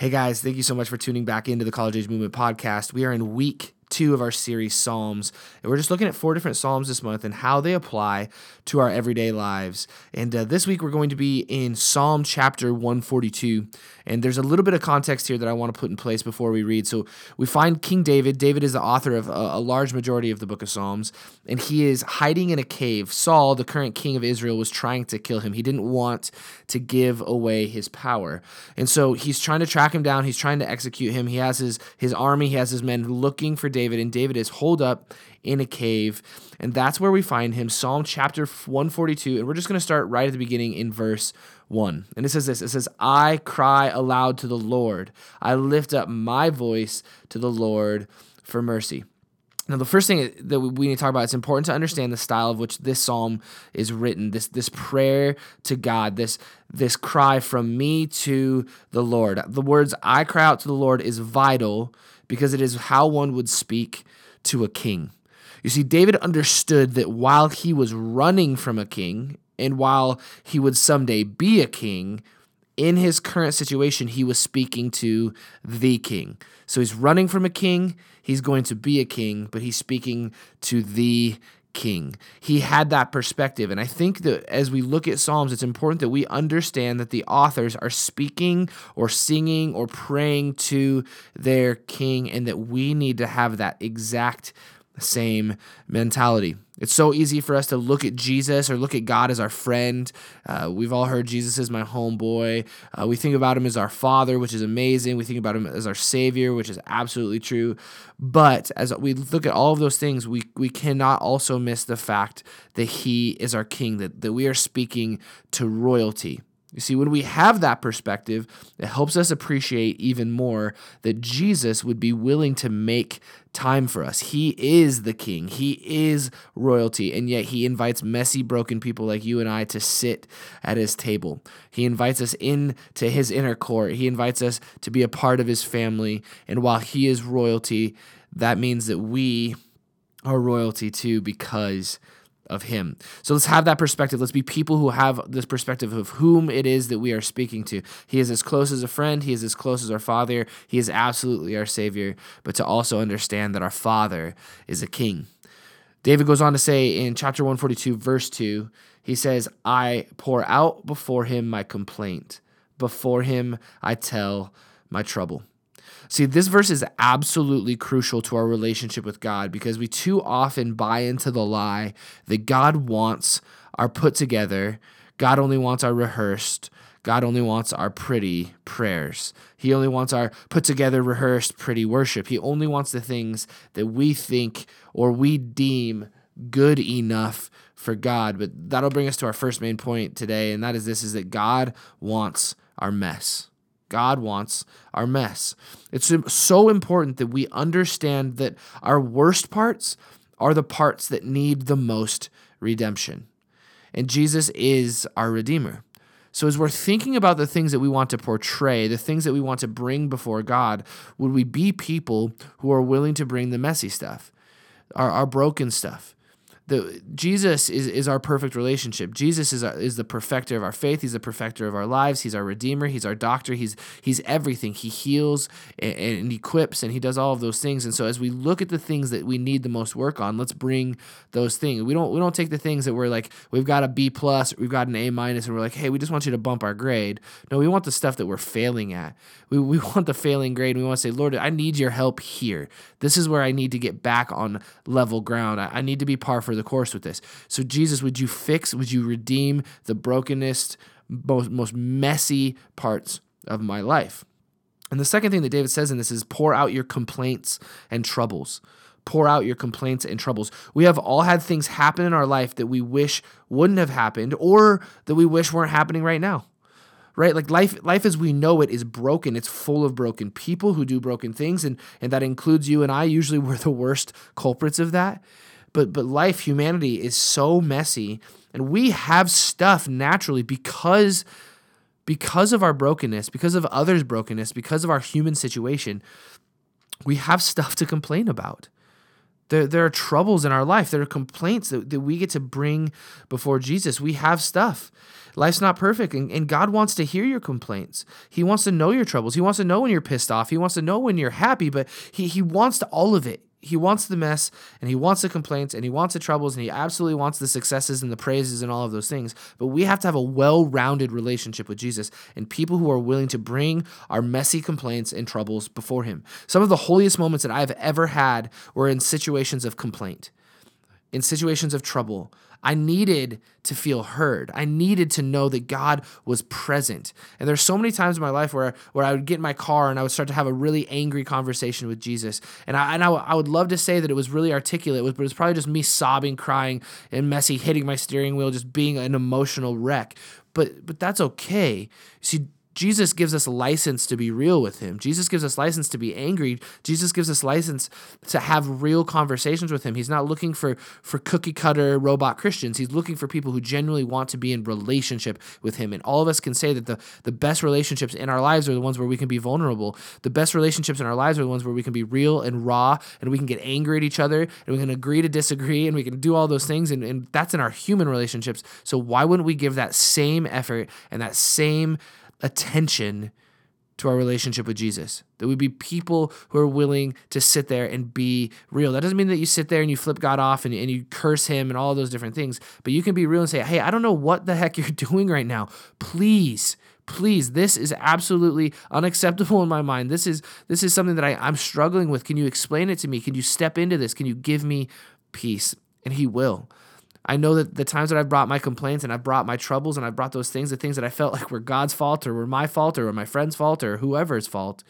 Hey guys, thank you so much for tuning back into the College Age Movement podcast. We are in week two of our series Psalms. And we're just looking at four different Psalms this month and how they apply to our everyday lives. And uh, this week we're going to be in Psalm chapter 142. And there's a little bit of context here that I want to put in place before we read. So we find King David. David is the author of a, a large majority of the book of Psalms, and he is hiding in a cave. Saul, the current king of Israel, was trying to kill him. He didn't want to give away his power. And so he's trying to track him down. He's trying to execute him. He has his, his army, he has his men looking for David David, and David is holed up in a cave. And that's where we find him, Psalm chapter 142. And we're just going to start right at the beginning in verse 1. And it says this It says, I cry aloud to the Lord, I lift up my voice to the Lord for mercy. Now, the first thing that we need to talk about, it's important to understand the style of which this psalm is written. This this prayer to God, this this cry from me to the Lord. The words "I cry out to the Lord" is vital because it is how one would speak to a king. You see, David understood that while he was running from a king and while he would someday be a king, in his current situation, he was speaking to the king. So he's running from a king, he's going to be a king, but he's speaking to the king. He had that perspective. And I think that as we look at Psalms, it's important that we understand that the authors are speaking or singing or praying to their king and that we need to have that exact same mentality. It's so easy for us to look at Jesus or look at God as our friend. Uh, we've all heard Jesus is my homeboy. Uh, we think about him as our father, which is amazing. We think about him as our savior, which is absolutely true. But as we look at all of those things, we, we cannot also miss the fact that he is our king, that, that we are speaking to royalty. You see, when we have that perspective, it helps us appreciate even more that Jesus would be willing to make time for us. He is the king, he is royalty, and yet he invites messy, broken people like you and I to sit at his table. He invites us into his inner court, he invites us to be a part of his family. And while he is royalty, that means that we are royalty too because of him. So let's have that perspective. Let's be people who have this perspective of whom it is that we are speaking to. He is as close as a friend, he is as close as our father, he is absolutely our savior, but to also understand that our father is a king. David goes on to say in chapter 142 verse 2, he says, "I pour out before him my complaint. Before him I tell my trouble." See, this verse is absolutely crucial to our relationship with God because we too often buy into the lie that God wants our put together, God only wants our rehearsed, God only wants our pretty prayers. He only wants our put together, rehearsed, pretty worship. He only wants the things that we think or we deem good enough for God. But that'll bring us to our first main point today, and that is this is that God wants our mess. God wants our mess. It's so important that we understand that our worst parts are the parts that need the most redemption. And Jesus is our Redeemer. So, as we're thinking about the things that we want to portray, the things that we want to bring before God, would we be people who are willing to bring the messy stuff, our, our broken stuff? The Jesus is, is our perfect relationship. Jesus is, our, is the perfecter of our faith. He's the perfecter of our lives. He's our redeemer. He's our doctor. He's he's everything. He heals and, and equips and he does all of those things. And so as we look at the things that we need the most work on, let's bring those things. We don't we don't take the things that we're like we've got a B plus, we've got an A minus, and we're like, hey, we just want you to bump our grade. No, we want the stuff that we're failing at. We we want the failing grade. We want to say, Lord, I need your help here. This is where I need to get back on level ground. I, I need to be par for the course with this. So, Jesus, would you fix, would you redeem the brokenest, most, most messy parts of my life? And the second thing that David says in this is pour out your complaints and troubles. Pour out your complaints and troubles. We have all had things happen in our life that we wish wouldn't have happened or that we wish weren't happening right now right like life life as we know it is broken it's full of broken people who do broken things and and that includes you and I usually we're the worst culprits of that but but life humanity is so messy and we have stuff naturally because because of our brokenness because of others brokenness because of our human situation we have stuff to complain about There, there are troubles in our life. There are complaints that, that we get to bring before Jesus. We have stuff. Life's not perfect, and, and God wants to hear your complaints. He wants to know your troubles. He wants to know when you're pissed off. He wants to know when you're happy, but he, he wants to all of it. He wants the mess, and he wants the complaints, and he wants the troubles, and he absolutely wants the successes and the praises and all of those things. But we have to have a well rounded relationship with Jesus and people who are willing to bring our messy complaints and troubles before him. Some of the holiest moments that I've ever had were in situations of complaint, in situations of trouble I needed to feel heard. I needed to know that God was present. And there's so many times in my life where, where I would get in my car and I would start to have a really angry conversation with Jesus. And I, and I, would love to say that it was really articulate, but it was probably just me sobbing, crying, and messy, hitting my steering wheel, just being an emotional wreck. But, but that's okay. See, Jesus gives us license to be real with him. Jesus gives us license to be angry. Jesus gives us license to have real conversations with him. He's not looking for for cookie cutter robot Christians. He's looking for people who genuinely want to be in relationship with him. And all of us can say that the the best relationships in our lives are the ones where we can be vulnerable. The best relationships in our lives are the ones where we can be real and raw and we can get angry at each other and we can agree to disagree and we can do all those things and, and that's in our human relationships. So why wouldn't we give that same effort and that same attention to our relationship with Jesus. That we be people who are willing to sit there and be real. That doesn't mean that you sit there and you flip God off and, and you curse him and all those different things, but you can be real and say, hey, I don't know what the heck you're doing right now. Please, please this is absolutely unacceptable in my mind this is this is something that I, i'm struggling with can you explain it to me can you step into this can you give me peace and he will I know that the times that I've brought my complaints and I've brought my troubles and I've brought those things, the things that I felt like were God's fault or were my fault or were my friend's fault or whoever's fault,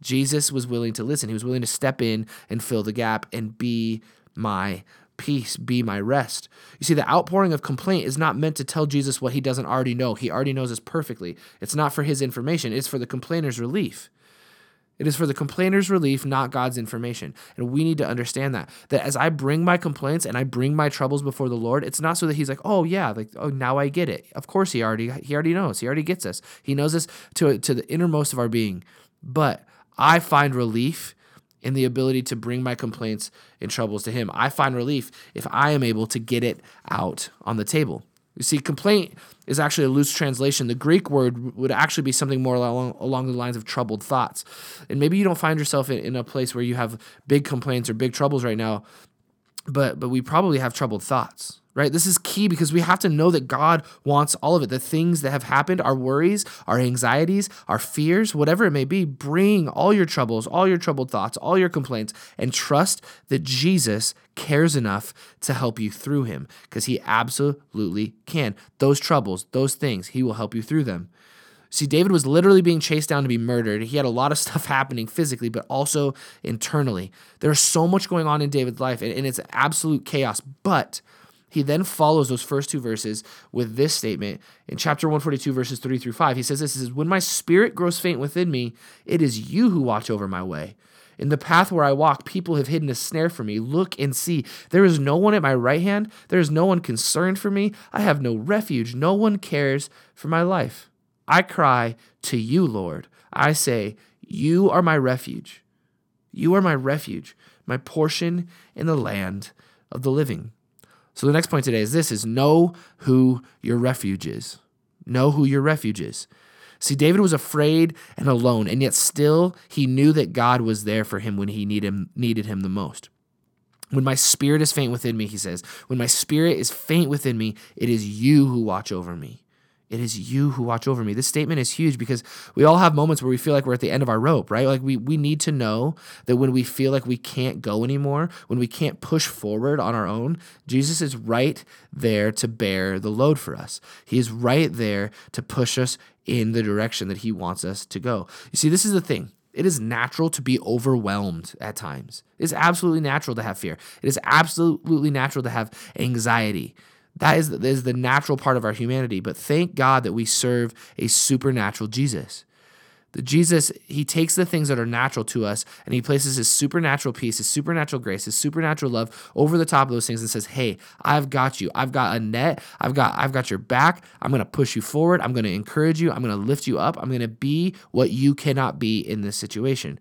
Jesus was willing to listen. He was willing to step in and fill the gap and be my peace, be my rest. You see, the outpouring of complaint is not meant to tell Jesus what he doesn't already know. He already knows us perfectly. It's not for his information, it's for the complainer's relief. It is for the complainer's relief, not God's information. And we need to understand that. That as I bring my complaints and I bring my troubles before the Lord, it's not so that He's like, oh yeah, like oh now I get it. Of course He already He already knows. He already gets us. He knows us to to the innermost of our being. But I find relief in the ability to bring my complaints and troubles to Him. I find relief if I am able to get it out on the table. You see, complaint is actually a loose translation. The Greek word would actually be something more along, along the lines of troubled thoughts. And maybe you don't find yourself in, in a place where you have big complaints or big troubles right now, but but we probably have troubled thoughts right? This is key because we have to know that God wants all of it. The things that have happened, our worries, our anxieties, our fears, whatever it may be, bring all your troubles, all your troubled thoughts, all your complaints, and trust that Jesus cares enough to help you through him because he absolutely can. Those troubles, those things, he will help you through them. See, David was literally being chased down to be murdered. He had a lot of stuff happening physically, but also internally. There's so much going on in David's life, and, and it's absolute chaos. But he then follows those first two verses with this statement in chapter 142, verses 3 through 5. He says this, he says, When my spirit grows faint within me, it is you who watch over my way. In the path where I walk, people have hidden a snare for me. Look and see. There is no one at my right hand. There is no one concerned for me. I have no refuge. No one cares for my life. I cry to you, Lord. I say, You are my refuge. You are my refuge, my portion in the land of the living. So the next point today is this is know who your refuge is. Know who your refuge is. See, David was afraid and alone, and yet still he knew that God was there for him when he needed him, needed him the most. When my spirit is faint within me, he says, when my spirit is faint within me, it is you who watch over me. It is you who watch over me. This statement is huge because we all have moments where we feel like we're at the end of our rope, right? Like we we need to know that when we feel like we can't go anymore, when we can't push forward on our own, Jesus is right there to bear the load for us. He is right there to push us in the direction that he wants us to go. You see, this is the thing. It is natural to be overwhelmed at times. It is absolutely natural to have fear. It is absolutely natural to have anxiety. That is, is the natural part of our humanity. But thank God that we serve a supernatural Jesus. The Jesus, he takes the things that are natural to us and he places his supernatural peace, his supernatural grace, his supernatural love over the top of those things and says, Hey, I've got you. I've got a net. I've got, I've got your back. I'm gonna push you forward. I'm gonna encourage you. I'm gonna lift you up. I'm gonna be what you cannot be in this situation.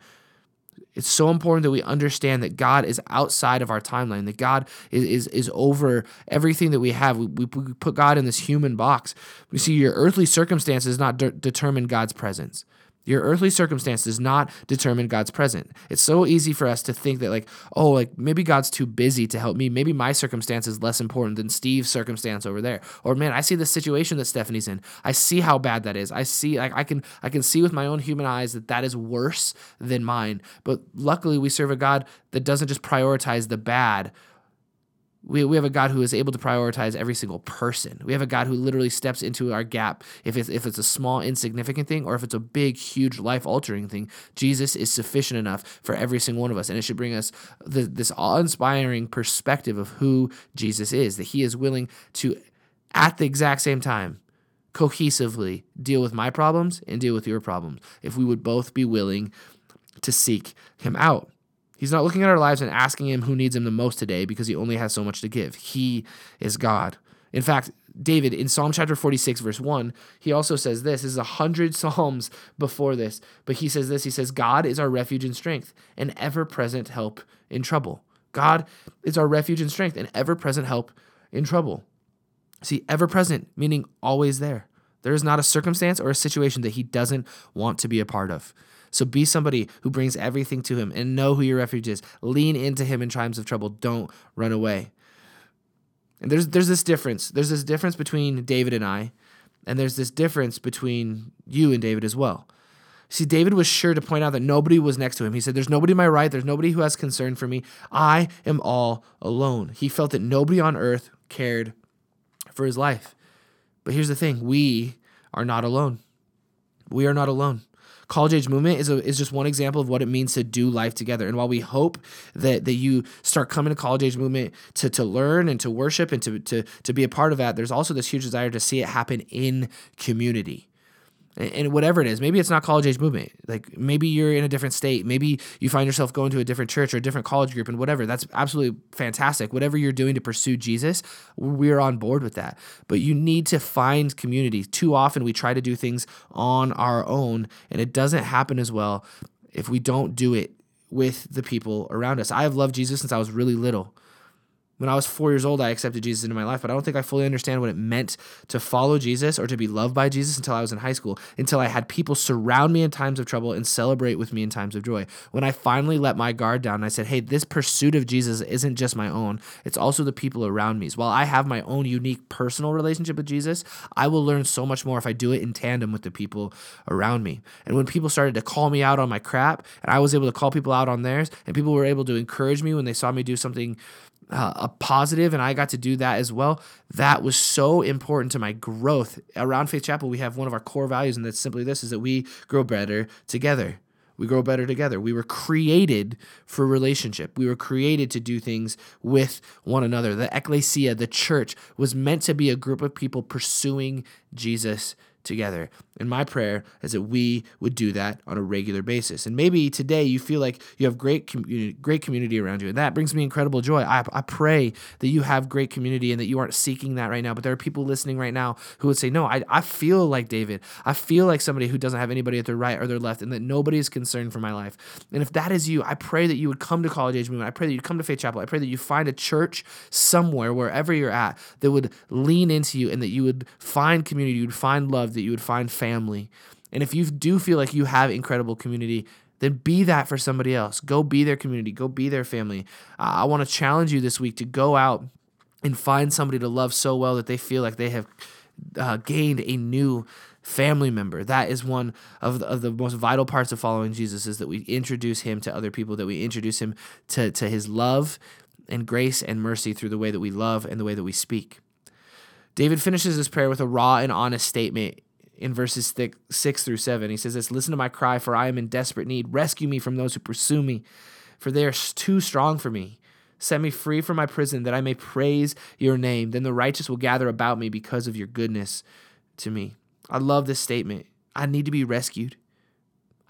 It's so important that we understand that God is outside of our timeline, that God is, is, is over everything that we have. We, we, put God in this human box. You see, your earthly circumstances not de- determine God's presence. Your earthly circumstance does not determine God's present. It's so easy for us to think that, like, oh, like maybe God's too busy to help me. Maybe my circumstance is less important than Steve's circumstance over there. Or man, I see the situation that Stephanie's in. I see how bad that is. I see, like, I can, I can see with my own human eyes that that is worse than mine. But luckily, we serve a God that doesn't just prioritize the bad, we, we have a God who is able to prioritize every single person. We have a God who literally steps into our gap. If it's, if it's a small, insignificant thing or if it's a big, huge, life altering thing, Jesus is sufficient enough for every single one of us. And it should bring us the, this awe inspiring perspective of who Jesus is, that he is willing to, at the exact same time, cohesively deal with my problems and deal with your problems. If we would both be willing to seek him out. He's not looking at our lives and asking him who needs him the most today because he only has so much to give. He is God. In fact, David in Psalm chapter 46, verse 1, he also says this. This is a hundred Psalms before this, but he says this. He says, God is our refuge and strength, an ever present help in trouble. God is our refuge and strength, an ever present help in trouble. See, ever present, meaning always there. There is not a circumstance or a situation that he doesn't want to be a part of. So be somebody who brings everything to him and know who your refuge is. Lean into him in times of trouble. Don't run away. And there's there's this difference. There's this difference between David and I, and there's this difference between you and David as well. See, David was sure to point out that nobody was next to him. He said, There's nobody to my right. There's nobody who has concern for me. I am all alone. He felt that nobody on earth cared for his life. But here's the thing we are not alone. We are not alone college age movement is a, is just one example of what it means to do life together. And while we hope that that you start coming to college age movement to to learn and to worship and to to to be a part of that, there's also this huge desire to see it happen in community and whatever it is maybe it's not college age movement. Like maybe you're in a different state. Maybe you find yourself going to a different church or a different college group and whatever. That's absolutely fantastic. Whatever you're doing to pursue jesus we're on board with that. But you need to find community. Too often we try to do things on our own and it doesn't happen as well if we don't do it with the people around us. I have loved jesus since i was really little when I was four years old, I accepted Jesus into my life, but I don't think I fully understand what it meant to follow Jesus or to be loved by Jesus until I was in high school, until I had people surround me in times of trouble and celebrate with me in times of joy. When I finally let my guard down, I said, hey, this pursuit of Jesus isn't just my own, it's also the people around me. While I have my own unique personal relationship with Jesus, I will learn so much more if I do it in tandem with the people around me. And when people started to call me out on my crap, and I was able to call people out on theirs, and people were able to encourage me when they saw me do something uh, a positive and I got to do that as well. That was so important to my growth. Around Faith Chapel, we have one of our core values, and that's simply this is that we grow better together. We grow better together. We were created for relationship. We were created to do things with one another. The ecclesia, the church, was meant to be a group of people pursuing Jesus together. And my prayer is that we would do that on a regular basis. And maybe today you feel like you have great community, great community around you, and that brings me incredible joy. I, I pray that you have great community and that you aren't seeking that right now. But there are people listening right now who would say, No, I, I feel like David. I feel like somebody who doesn't have anybody at their right or their left, and that nobody is concerned for my life. And if that is you, I pray that you would come to College Age Movement. I pray that you come to Faith Chapel. I pray that you find a church somewhere, wherever you're at, that would lean into you and that you would find community, you would find love, that you would find family. And if you do feel like you have incredible community, then be that for somebody else. Go be their community, go be their family. Uh, I want to challenge you this week to go out and find somebody to love so well that they feel like they have uh, gained a new family member. That is one of the, of the most vital parts of following Jesus is that we introduce him to other people, that we introduce him to, to his love and grace and mercy through the way that we love and the way that we speak. David finishes his prayer with a raw and honest statement in verses six through seven. He says this Listen to my cry, for I am in desperate need. Rescue me from those who pursue me, for they are too strong for me. Set me free from my prison, that I may praise your name. Then the righteous will gather about me because of your goodness to me. I love this statement. I need to be rescued.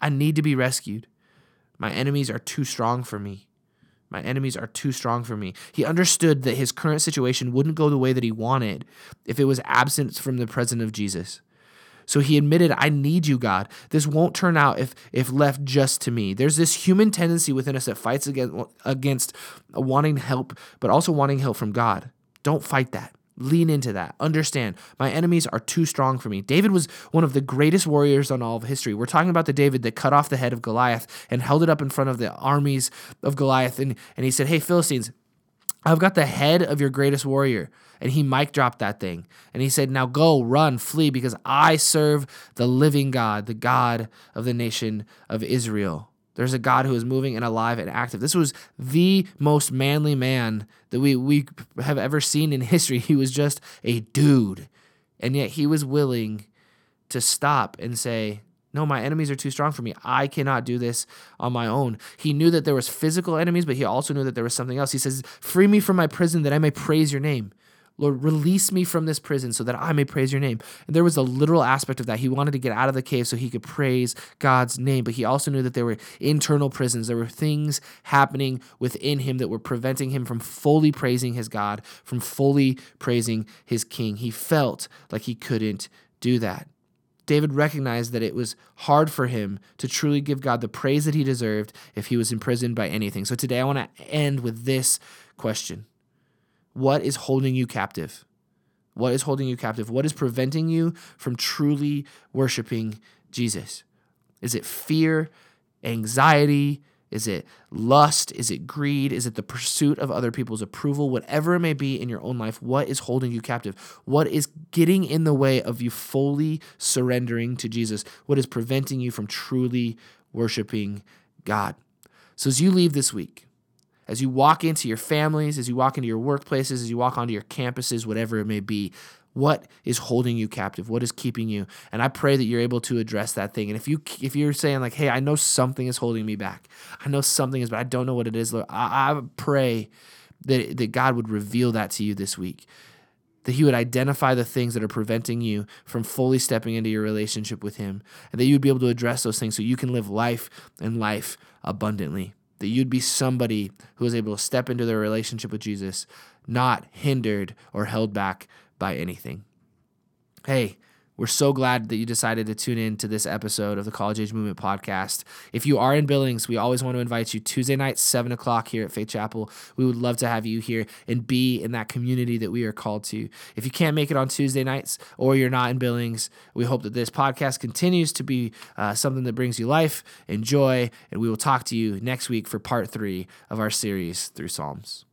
I need to be rescued. My enemies are too strong for me. My enemies are too strong for me. He understood that his current situation wouldn't go the way that he wanted if it was absent from the presence of Jesus. So he admitted, I need you, God. This won't turn out if if left just to me. There's this human tendency within us that fights against against wanting help, but also wanting help from God. Don't fight that. Lean into that. Understand, my enemies are too strong for me. David was one of the greatest warriors on all of history. We're talking about the David that cut off the head of Goliath and held it up in front of the armies of Goliath. And, and he said, Hey, Philistines, I've got the head of your greatest warrior. And he mic dropped that thing. And he said, Now go, run, flee, because I serve the living God, the God of the nation of Israel. There's a God who is moving and alive and active. This was the most manly man that we, we have ever seen in history. He was just a dude. And yet he was willing to stop and say, no, my enemies are too strong for me. I cannot do this on my own. He knew that there was physical enemies, but he also knew that there was something else. He says, "Free me from my prison that I may praise your name." Lord, release me from this prison so that I may praise your name. And there was a literal aspect of that. He wanted to get out of the cave so he could praise God's name, but he also knew that there were internal prisons. There were things happening within him that were preventing him from fully praising his God, from fully praising his king. He felt like he couldn't do that. David recognized that it was hard for him to truly give God the praise that he deserved if he was imprisoned by anything. So today I want to end with this question what is holding you captive? What is holding you captive? What is preventing you from truly worshiping Jesus? Is it fear, anxiety? Is it lust? Is it greed? Is it the pursuit of other people's approval? Whatever it may be in your own life, what is holding you captive? What is getting in the way of you fully surrendering to Jesus? What is preventing you from truly worshiping God? So as you leave this week, as you walk into your families, as you walk into your workplaces, as you walk onto your campuses, whatever it may be, what is holding you captive? What is keeping you? And I pray that you're able to address that thing. And if you if you're saying like, "Hey, I know something is holding me back. I know something is, but I don't know what it is." Lord, I, I pray that that God would reveal that to you this week. That He would identify the things that are preventing you from fully stepping into your relationship with Him, and that you would be able to address those things so you can live life and life abundantly that you'd be somebody who is able to step into their relationship with Jesus, not hindered or held back by anything. Hey, we're so glad that you decided to tune in to this episode of the College Age Movement podcast. If you are in Billings, we always want to invite you Tuesday night, 7 o'clock here at Faith Chapel. We would love to have you here and be in that community that we are called to. If you can't make it on Tuesday nights or you're not in Billings, we hope that this podcast continues to be uh, something that brings you life and joy. And we will talk to you next week for part three of our series through Psalms.